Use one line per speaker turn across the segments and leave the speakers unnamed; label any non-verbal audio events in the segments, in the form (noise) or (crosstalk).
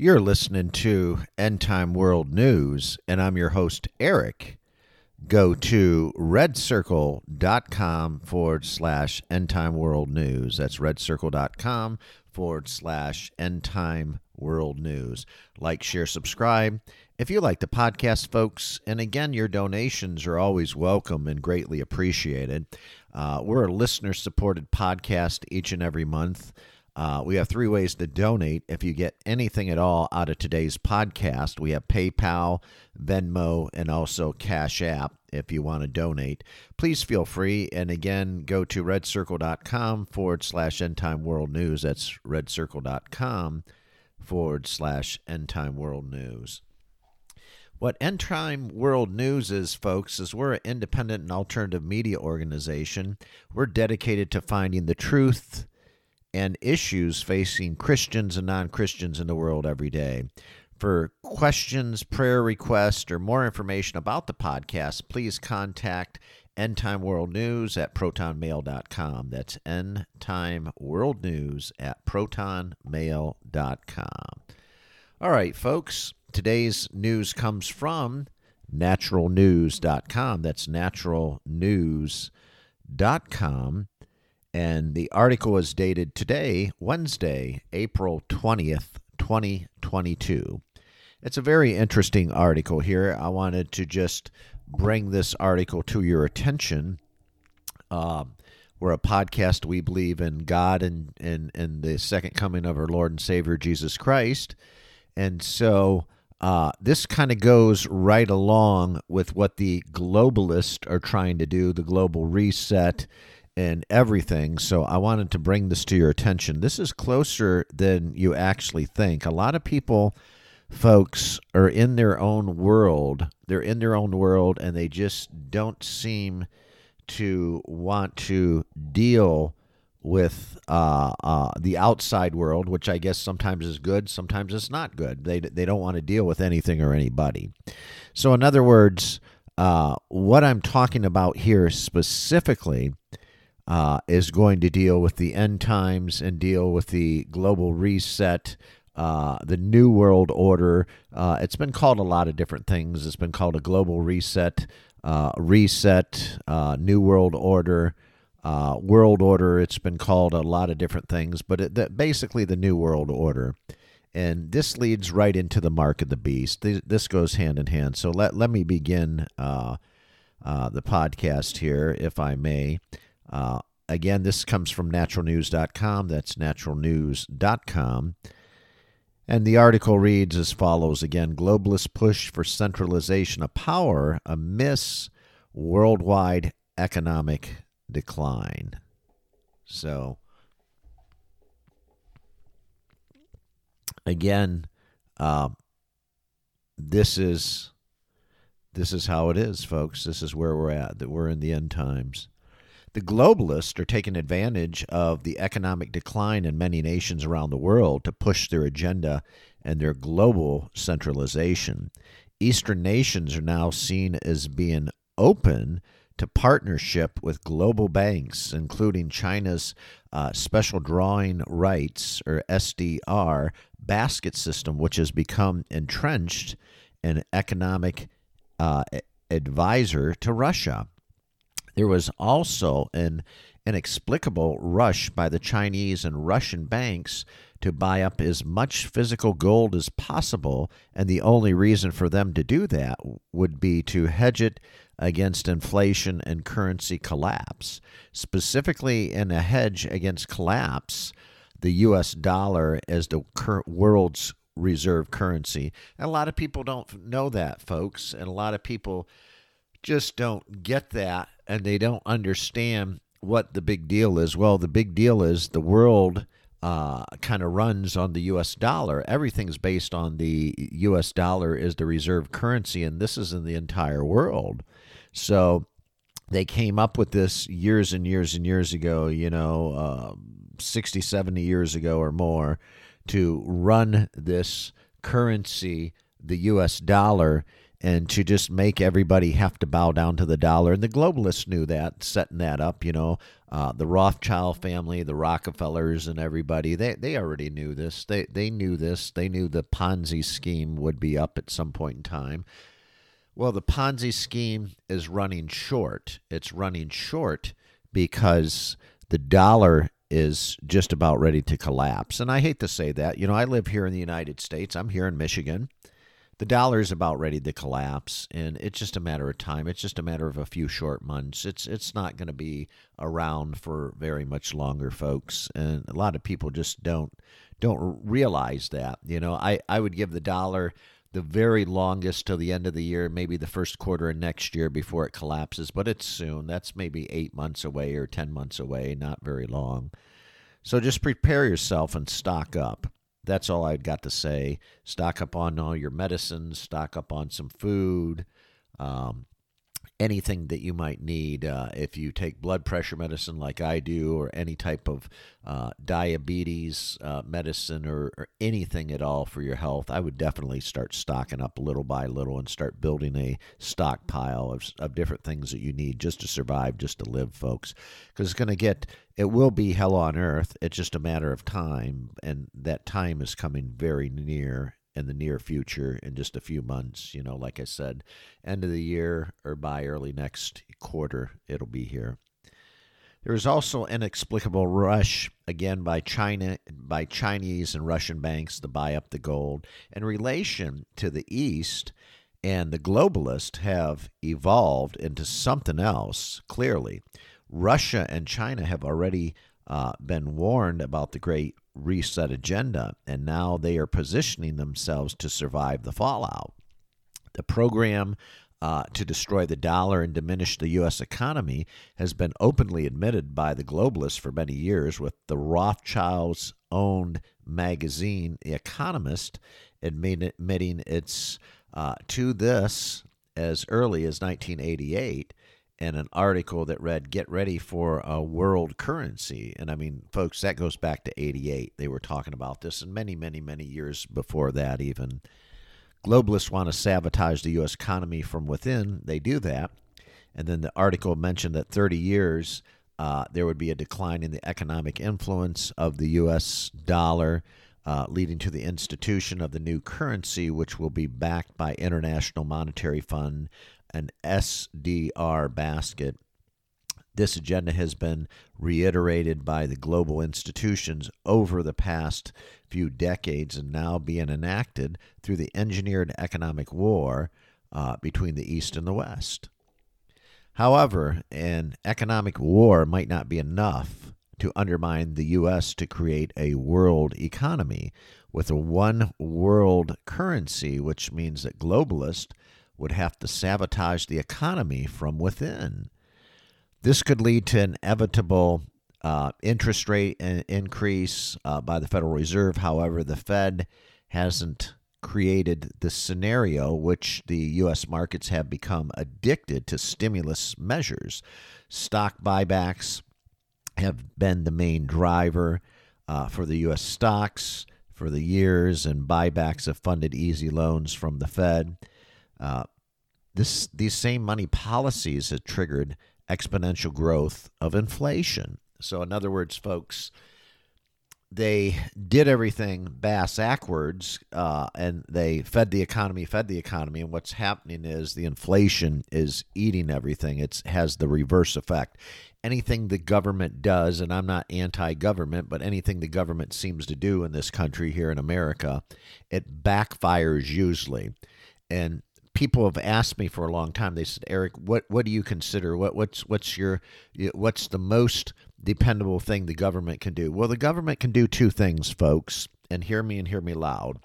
You're listening to End Time World News, and I'm your host, Eric. Go to redcircle.com forward slash End Time World News. That's redcircle.com forward slash End Time World News. Like, share, subscribe. If you like the podcast, folks, and again, your donations are always welcome and greatly appreciated. Uh, we're a listener supported podcast each and every month. Uh, we have three ways to donate. If you get anything at all out of today's podcast, we have PayPal, Venmo, and also Cash App if you want to donate. Please feel free. And again, go to redcircle.com forward slash end time world news. That's redcircle.com forward slash end time world news. What End Time World News is, folks, is we're an independent and alternative media organization. We're dedicated to finding the truth and issues facing Christians and non Christians in the world every day. For questions, prayer requests, or more information about the podcast, please contact End Time World News at protonmail.com. That's End Time World News at protonmail.com. All right, folks, today's news comes from naturalnews.com. That's naturalnews.com. And the article is dated today, Wednesday, April 20th, 2022. It's a very interesting article here. I wanted to just bring this article to your attention. Um, we're a podcast. We believe in God and, and, and the second coming of our Lord and Savior Jesus Christ. And so uh, this kind of goes right along with what the globalists are trying to do the global reset and everything. So I wanted to bring this to your attention. This is closer than you actually think. A lot of people, folks, are in their own world. They're in their own world and they just don't seem to want to deal with uh, uh, the outside world, which I guess sometimes is good, sometimes it's not good. They, they don't want to deal with anything or anybody. So, in other words, uh, what I'm talking about here specifically uh, is going to deal with the end times and deal with the global reset, uh, the New World Order. Uh, it's been called a lot of different things. It's been called a global reset, uh, reset, uh, New World Order. Uh, world order, it's been called a lot of different things, but it, the, basically the New World Order. And this leads right into the mark of the beast. This goes hand in hand. So let, let me begin the podcast here, if I may. Uh, again, this comes from naturalnews.com. That's naturalnews.com. And the article reads as follows again Globalist push for centralization of power amidst worldwide economic decline. So, again, uh, this is this is how it is, folks. This is where we're at. That we're in the end times. The globalists are taking advantage of the economic decline in many nations around the world to push their agenda and their global centralization. Eastern nations are now seen as being open to partnership with global banks, including China's uh, special drawing rights, or SDR, basket system, which has become entrenched an economic uh, advisor to Russia. There was also an inexplicable rush by the Chinese and Russian banks to buy up as much physical gold as possible, and the only reason for them to do that would be to hedge it against inflation and currency collapse. Specifically, in a hedge against collapse, the U.S. dollar as the world's reserve currency. And a lot of people don't know that, folks, and a lot of people just don't get that and they don't understand what the big deal is. Well, the big deal is the world uh, kind of runs on the U.S. dollar. Everything's based on the U.S. dollar is the reserve currency, and this is in the entire world. So they came up with this years and years and years ago, you know, uh, 60, 70 years ago or more, to run this currency, the U.S. dollar, and to just make everybody have to bow down to the dollar. And the globalists knew that, setting that up. You know, uh, the Rothschild family, the Rockefellers, and everybody they they already knew this. They they knew this. They knew the Ponzi scheme would be up at some point in time. Well, the Ponzi scheme is running short. It's running short because the dollar is just about ready to collapse. And I hate to say that. You know, I live here in the United States. I'm here in Michigan the dollar is about ready to collapse, and it's just a matter of time. It's just a matter of a few short months. It's it's not going to be around for very much longer, folks. And a lot of people just don't don't realize that. You know, I I would give the dollar the very longest till the end of the year, maybe the first quarter of next year before it collapses, but it's soon. That's maybe eight months away or 10 months away, not very long. So just prepare yourself and stock up that's all I've got to say. Stock up on all your medicines, stock up on some food, um, anything that you might need. Uh, if you take blood pressure medicine like I do, or any type of uh, diabetes uh, medicine, or, or, anything at all for your health, I would definitely start stocking up little by little and start building a stockpile of, of different things that you need just to survive, just to live, folks. Because it's going to get, it will be hell on earth. It's just a matter of time, and that time is coming very near in the near future in just a few months. You know, like I said, end of the year or by early next quarter, it'll be here. There is also inexplicable rush again by China by Chinese and Russian banks to buy up the gold in relation to the East and the globalists have evolved into something else clearly. Russia and China have already uh, been warned about the Great Reset agenda, and now they are positioning themselves to survive the fallout. The program uh, to destroy the dollar and diminish the U.S. economy has been openly admitted by the globalists for many years, with the Rothschilds owned magazine, The Economist, admitting it's uh, to this as early as 1988 and an article that read "Get ready for a world currency." And I mean, folks, that goes back to '88. They were talking about this, and many, many, many years before that, even. Globalists want to sabotage the U.S. economy from within. They do that, and then the article mentioned that 30 years uh, there would be a decline in the economic influence of the U.S. dollar. Uh, leading to the institution of the new currency, which will be backed by International Monetary Fund, an SDR basket. This agenda has been reiterated by the global institutions over the past few decades and now being enacted through the engineered economic war uh, between the East and the West. However, an economic war might not be enough to undermine the U.S. to create a world economy with a one world currency, which means that globalists would have to sabotage the economy from within. This could lead to an inevitable uh, interest rate increase uh, by the Federal Reserve. However, the Fed hasn't created the scenario which the U.S. markets have become addicted to stimulus measures. Stock buybacks have been the main driver uh, for the U.S. stocks for the years, and buybacks have funded easy loans from the Fed. Uh, this, these same money policies have triggered exponential growth of inflation. So, in other words, folks, they did everything bass backwards uh, and they fed the economy, fed the economy. And what's happening is the inflation is eating everything. It has the reverse effect. Anything the government does, and I'm not anti government, but anything the government seems to do in this country here in America, it backfires usually. And people have asked me for a long time. They said, Eric, what what do you consider? What what's what's your what's the most dependable thing the government can do? Well, the government can do two things, folks, and hear me and hear me loud.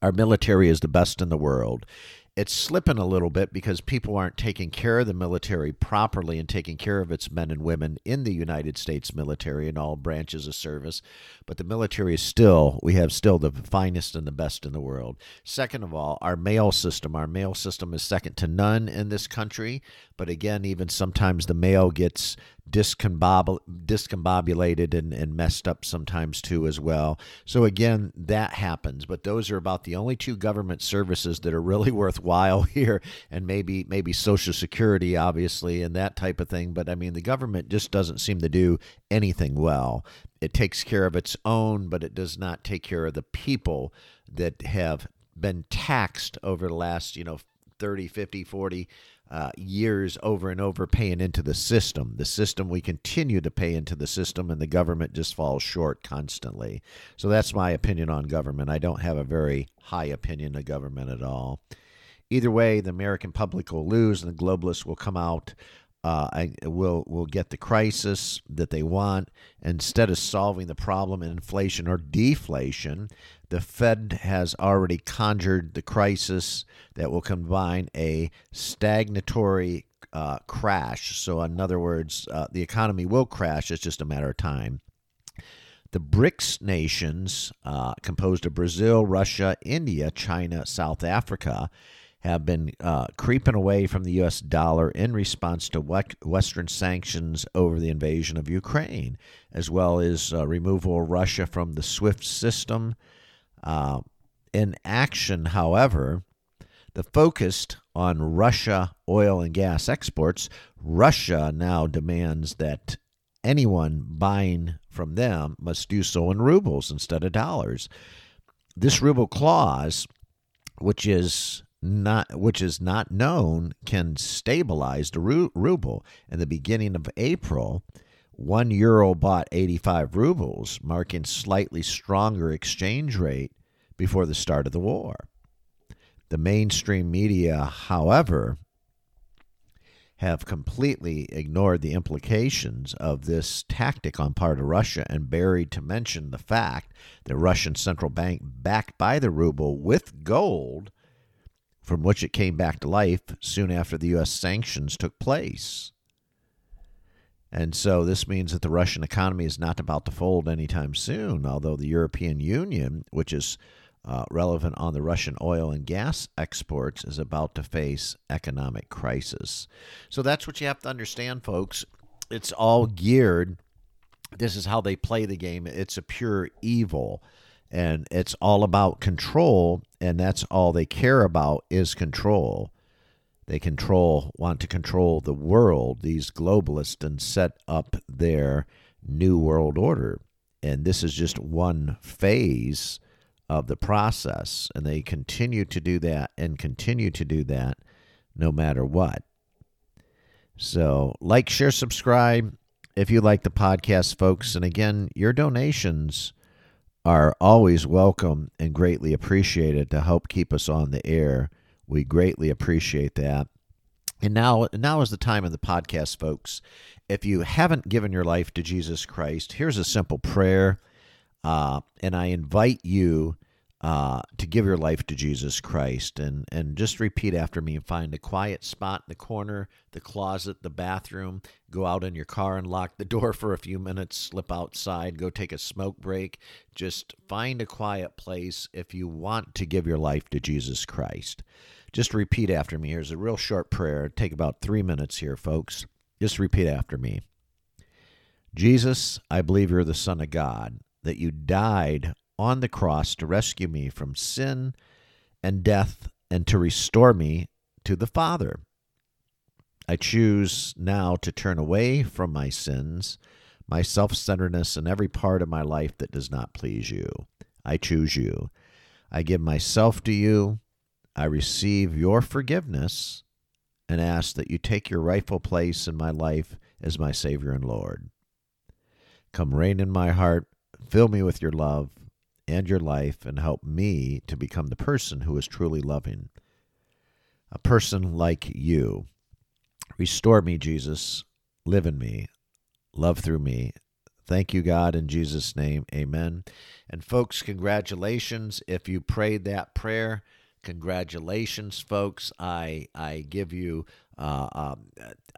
Our military is the best in the world it's slipping a little bit because people aren't taking care of the military properly and taking care of its men and women in the United States military and all branches of service. But the military is still, we have still the finest and the best in the world. Second of all, our mail system. Our mail system is second to none in this country. But again, even sometimes the mail gets discombobul- discombobulated and, and messed up sometimes too as well. So again, that happens. But those are about the only two government services that are really (laughs) worthwhile here, and maybe maybe Social Security, obviously, and that type of thing. But I mean, the government just doesn't seem to do anything well. It takes care of its own, but it does not take care of the people that have been taxed over the last, you know, 30, 50, 40 uh, years over and over paying into the system. The system, we continue to pay into the system, and the government just falls short constantly. So that's my opinion on government. I don't have a very high opinion of government at all. Either way, the American public will lose, and the globalists will come out. Uh, will will get the crisis that they want instead of solving the problem in inflation or deflation. The Fed has already conjured the crisis that will combine a stagnatory uh, crash. So, in other words, uh, the economy will crash. It's just a matter of time. The BRICS nations, uh, composed of Brazil, Russia, India, China, South Africa, have been uh, creeping away from the U.S. dollar in response to Western sanctions over the invasion of Ukraine, as well as uh, removal of Russia from the SWIFT system uh, in action, however, the focused on Russia oil and gas exports, Russia now demands that anyone buying from them must do so in rubles instead of dollars. This ruble clause, which is not which is not known, can stabilize the ru- ruble. In the beginning of April, one euro bought 85 rubles, marking slightly stronger exchange rate before the start of the war. The mainstream media, however, have completely ignored the implications of this tactic on part of Russia and buried to mention the fact that Russian central bank backed by the ruble with gold from which it came back to life soon after the US sanctions took place. And so this means that the Russian economy is not about to fold anytime soon, although the European Union, which is uh, relevant on the Russian oil and gas exports, is about to face economic crisis. So that's what you have to understand, folks. It's all geared. This is how they play the game. It's a pure evil, and it's all about control, and that's all they care about is control. They control, want to control the world, these globalists, and set up their new world order. And this is just one phase of the process. And they continue to do that and continue to do that no matter what. So, like, share, subscribe if you like the podcast, folks. And again, your donations are always welcome and greatly appreciated to help keep us on the air. We greatly appreciate that. And now, now is the time of the podcast, folks. If you haven't given your life to Jesus Christ, here's a simple prayer. Uh, and I invite you uh, to give your life to Jesus Christ. And, and just repeat after me and find a quiet spot in the corner, the closet, the bathroom. Go out in your car and lock the door for a few minutes, slip outside, go take a smoke break. Just find a quiet place if you want to give your life to Jesus Christ. Just repeat after me. Here's a real short prayer. Take about three minutes here, folks. Just repeat after me. Jesus, I believe you're the Son of God, that you died on the cross to rescue me from sin and death and to restore me to the Father. I choose now to turn away from my sins, my self centeredness, and every part of my life that does not please you. I choose you. I give myself to you. I receive your forgiveness and ask that you take your rightful place in my life as my Savior and Lord. Come reign in my heart, fill me with your love and your life, and help me to become the person who is truly loving. A person like you. Restore me, Jesus. Live in me. Love through me. Thank you, God, in Jesus' name. Amen. And, folks, congratulations if you prayed that prayer. Congratulations, folks. I, I give you, uh, um,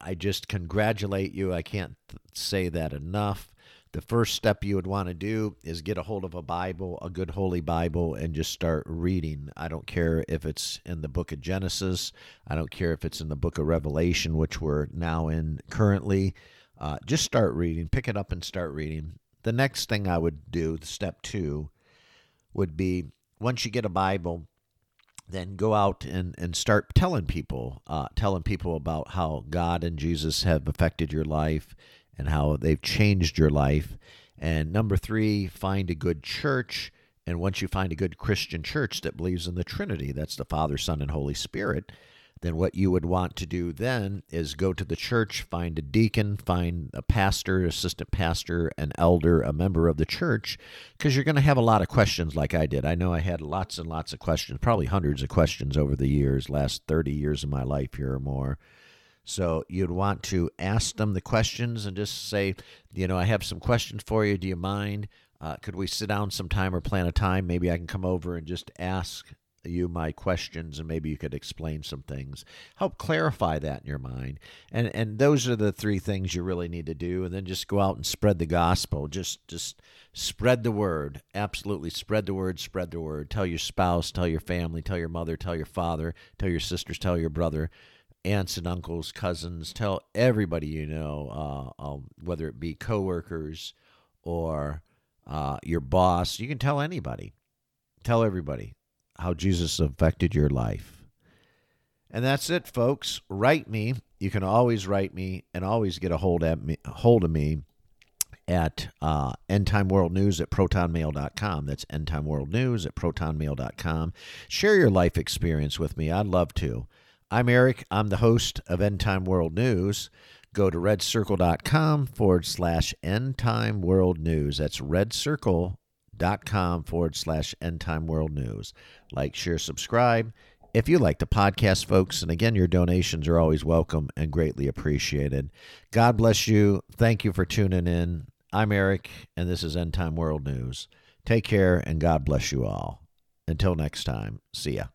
I just congratulate you. I can't th- say that enough the first step you would want to do is get a hold of a Bible, a good holy Bible, and just start reading. I don't care if it's in the book of Genesis, I don't care if it's in the book of Revelation, which we're now in currently. uh, just start reading, pick it up and start reading. The next thing I would do, step two, would be once you get a Bible, then go out and, and start telling people, uh, telling people about how God and Jesus have affected your life and how they've changed your life. And number three, find a good church. And once you find a good Christian church that believes in the Trinity, that's the Father, Son, and Holy Spirit, then what you would want to do then is go to the church, find a deacon, find a pastor, assistant pastor, an elder, a member of the church, because you're going to have a lot of questions like I did. I know I had lots and lots of questions, probably hundreds of questions over the years, last 30 years of my life here or more. So you'd want to ask them the questions and just say, you know, I have some questions for you. Do you mind? Uh, could we sit down sometime or plan a time? Maybe I can come over and just ask you my questions and maybe you could explain some things. Help clarify that in your mind. And and those are the three things you really need to do. And then just go out and spread the gospel. Just just spread the word. Absolutely spread the word spread the word. Tell your spouse tell your family tell your mother tell your father tell your sisters tell your brother aunts and uncles cousins tell everybody you know uh, um, whether it be coworkers or uh, your boss you can tell anybody tell everybody how Jesus affected your life. And that's it, folks. Write me. You can always write me and always get a hold at me, hold of me at uh, endtimeworldnews at protonmail.com. That's endtimeworldnews at protonmail.com. Share your life experience with me. I'd love to. I'm Eric. I'm the host of End Time World News. Go to redcircle.com forward slash end time world news. That's redcircle.com forward slash end time world news. Like, share, subscribe. If you like the podcast, folks, and again, your donations are always welcome and greatly appreciated. God bless you. Thank you for tuning in. I'm Eric, and this is End Time World News. Take care, and God bless you all. Until next time, see ya.